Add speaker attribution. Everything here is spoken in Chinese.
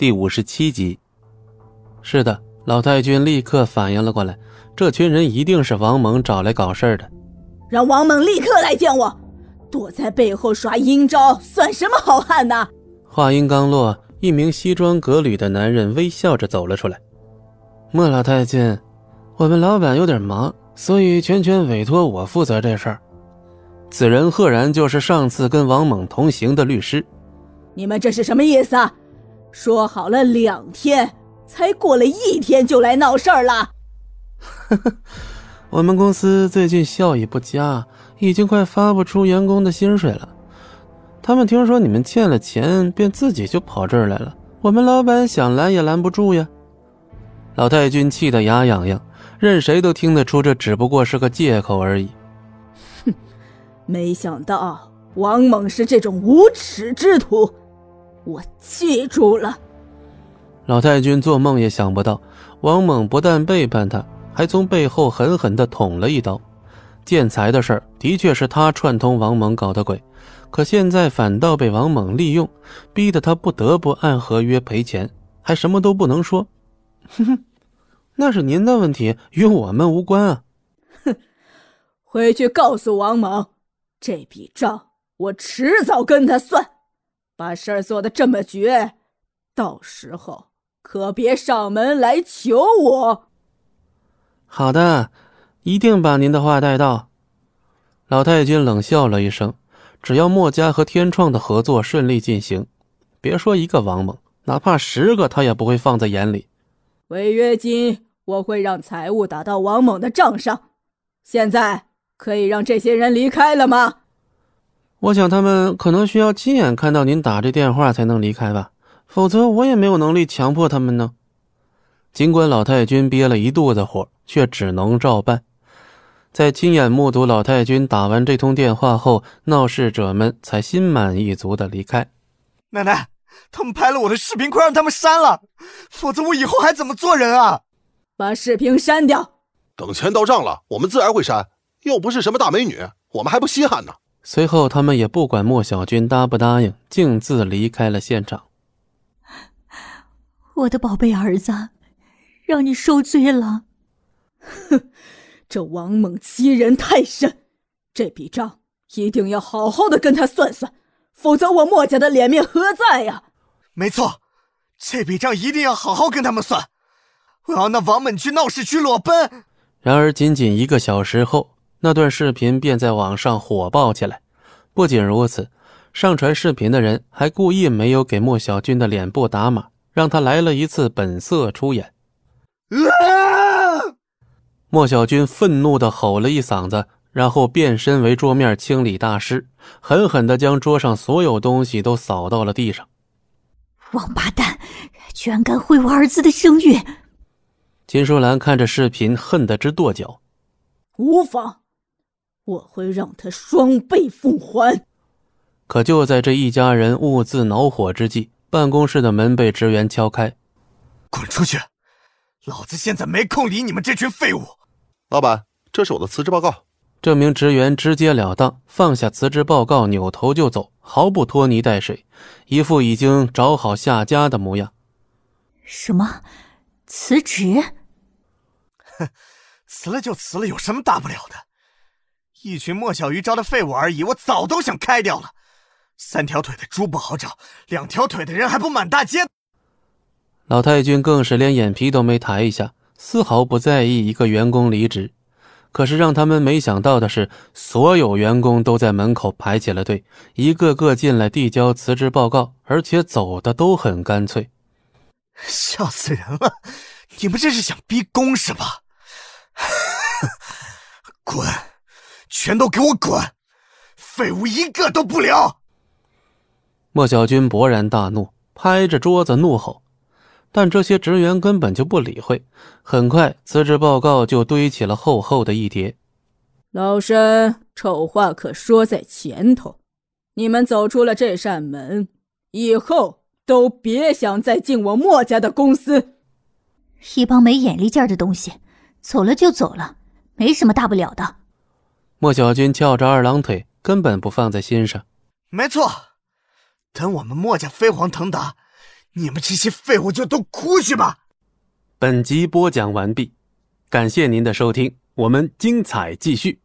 Speaker 1: 第五十七集。是的，老太君立刻反应了过来，这群人一定是王猛找来搞事儿的。
Speaker 2: 让王猛立刻来见我！躲在背后耍阴招，算什么好汉呢？
Speaker 1: 话音刚落，一名西装革履的男人微笑着走了出来。莫老太君，我们老板有点忙，所以全权委托我负责这事儿。此人赫然就是上次跟王猛同行的律师。
Speaker 2: 你们这是什么意思？说好了两天，才过了一天就来闹事儿了。
Speaker 1: 我们公司最近效益不佳，已经快发不出员工的薪水了。他们听说你们欠了钱，便自己就跑这儿来了。我们老板想拦也拦不住呀。老太君气得牙痒痒，任谁都听得出这只不过是个借口而已。
Speaker 2: 哼，没想到王猛是这种无耻之徒，我记住了。
Speaker 1: 老太君做梦也想不到，王猛不但背叛他，还从背后狠狠地捅了一刀。建材的事儿的确是他串通王猛搞的鬼，可现在反倒被王猛利用，逼得他不得不按合约赔钱，还什么都不能说。哼哼，那是您的问题，与我们无关啊！
Speaker 2: 哼，回去告诉王猛，这笔账我迟早跟他算。把事儿做的这么绝，到时候可别上门来求我。
Speaker 1: 好的，一定把您的话带到。老太君冷笑了一声，只要墨家和天创的合作顺利进行，别说一个王猛，哪怕十个他也不会放在眼里。
Speaker 2: 违约金我会让财务打到王猛的账上，现在可以让这些人离开了吗？
Speaker 1: 我想他们可能需要亲眼看到您打这电话才能离开吧，否则我也没有能力强迫他们呢。尽管老太君憋了一肚子火，却只能照办。在亲眼目睹老太君打完这通电话后，闹事者们才心满意足的离开。
Speaker 3: 奶奶。他们拍了我的视频，快让他们删了，否则我以后还怎么做人啊？
Speaker 2: 把视频删掉。
Speaker 4: 等钱到账了，我们自然会删。又不是什么大美女，我们还不稀罕呢。
Speaker 1: 随后，他们也不管莫小军答不答应，径自离开了现场。
Speaker 5: 我的宝贝儿子，让你受罪了。
Speaker 2: 哼，这王猛欺人太甚，这笔账一定要好好的跟他算算，否则我莫家的脸面何在呀？
Speaker 3: 没错，这笔账一定要好好跟他们算。我要那王猛去闹市区裸奔。
Speaker 1: 然而，仅仅一个小时后，那段视频便在网上火爆起来。不仅如此，上传视频的人还故意没有给莫小军的脸部打码，让他来了一次本色出演。莫小军愤怒的吼了一嗓子，然后变身为桌面清理大师，狠狠的将桌上所有东西都扫到了地上。
Speaker 5: 王八蛋，居然敢毁我儿子的声誉！
Speaker 1: 金淑兰看着视频，恨得直跺脚。
Speaker 2: 无妨，我会让他双倍奉还。
Speaker 1: 可就在这一家人兀自恼火之际，办公室的门被职员敲开：“
Speaker 3: 滚出去！老子现在没空理你们这群废物。”
Speaker 4: 老板，这是我的辞职报告。
Speaker 1: 这名职员直截了当放下辞职报告，扭头就走，毫不拖泥带水，一副已经找好下家的模样。
Speaker 5: 什么？辞职？
Speaker 3: 哼，辞了就辞了，有什么大不了的？一群莫小鱼招的废物而已，我早都想开掉了。三条腿的猪不好找，两条腿的人还不满大街。
Speaker 1: 老太君更是连眼皮都没抬一下，丝毫不在意一个员工离职。可是让他们没想到的是，所有员工都在门口排起了队，一个个进来递交辞职报告，而且走的都很干脆。
Speaker 3: 笑死人了！你们这是想逼宫是吧？滚！全都给我滚！废物一个都不留！
Speaker 1: 莫小军勃然大怒，拍着桌子怒吼。但这些职员根本就不理会，很快辞职报告就堆起了厚厚的一叠。
Speaker 2: 老身丑话可说在前头，你们走出了这扇门，以后都别想再进我莫家的公司。
Speaker 5: 一帮没眼力劲的东西，走了就走了，没什么大不了的。
Speaker 1: 莫小军翘着二郎腿，根本不放在心上。
Speaker 3: 没错，等我们莫家飞黄腾达。你们这些废物就都哭去吧！
Speaker 1: 本集播讲完毕，感谢您的收听，我们精彩继续。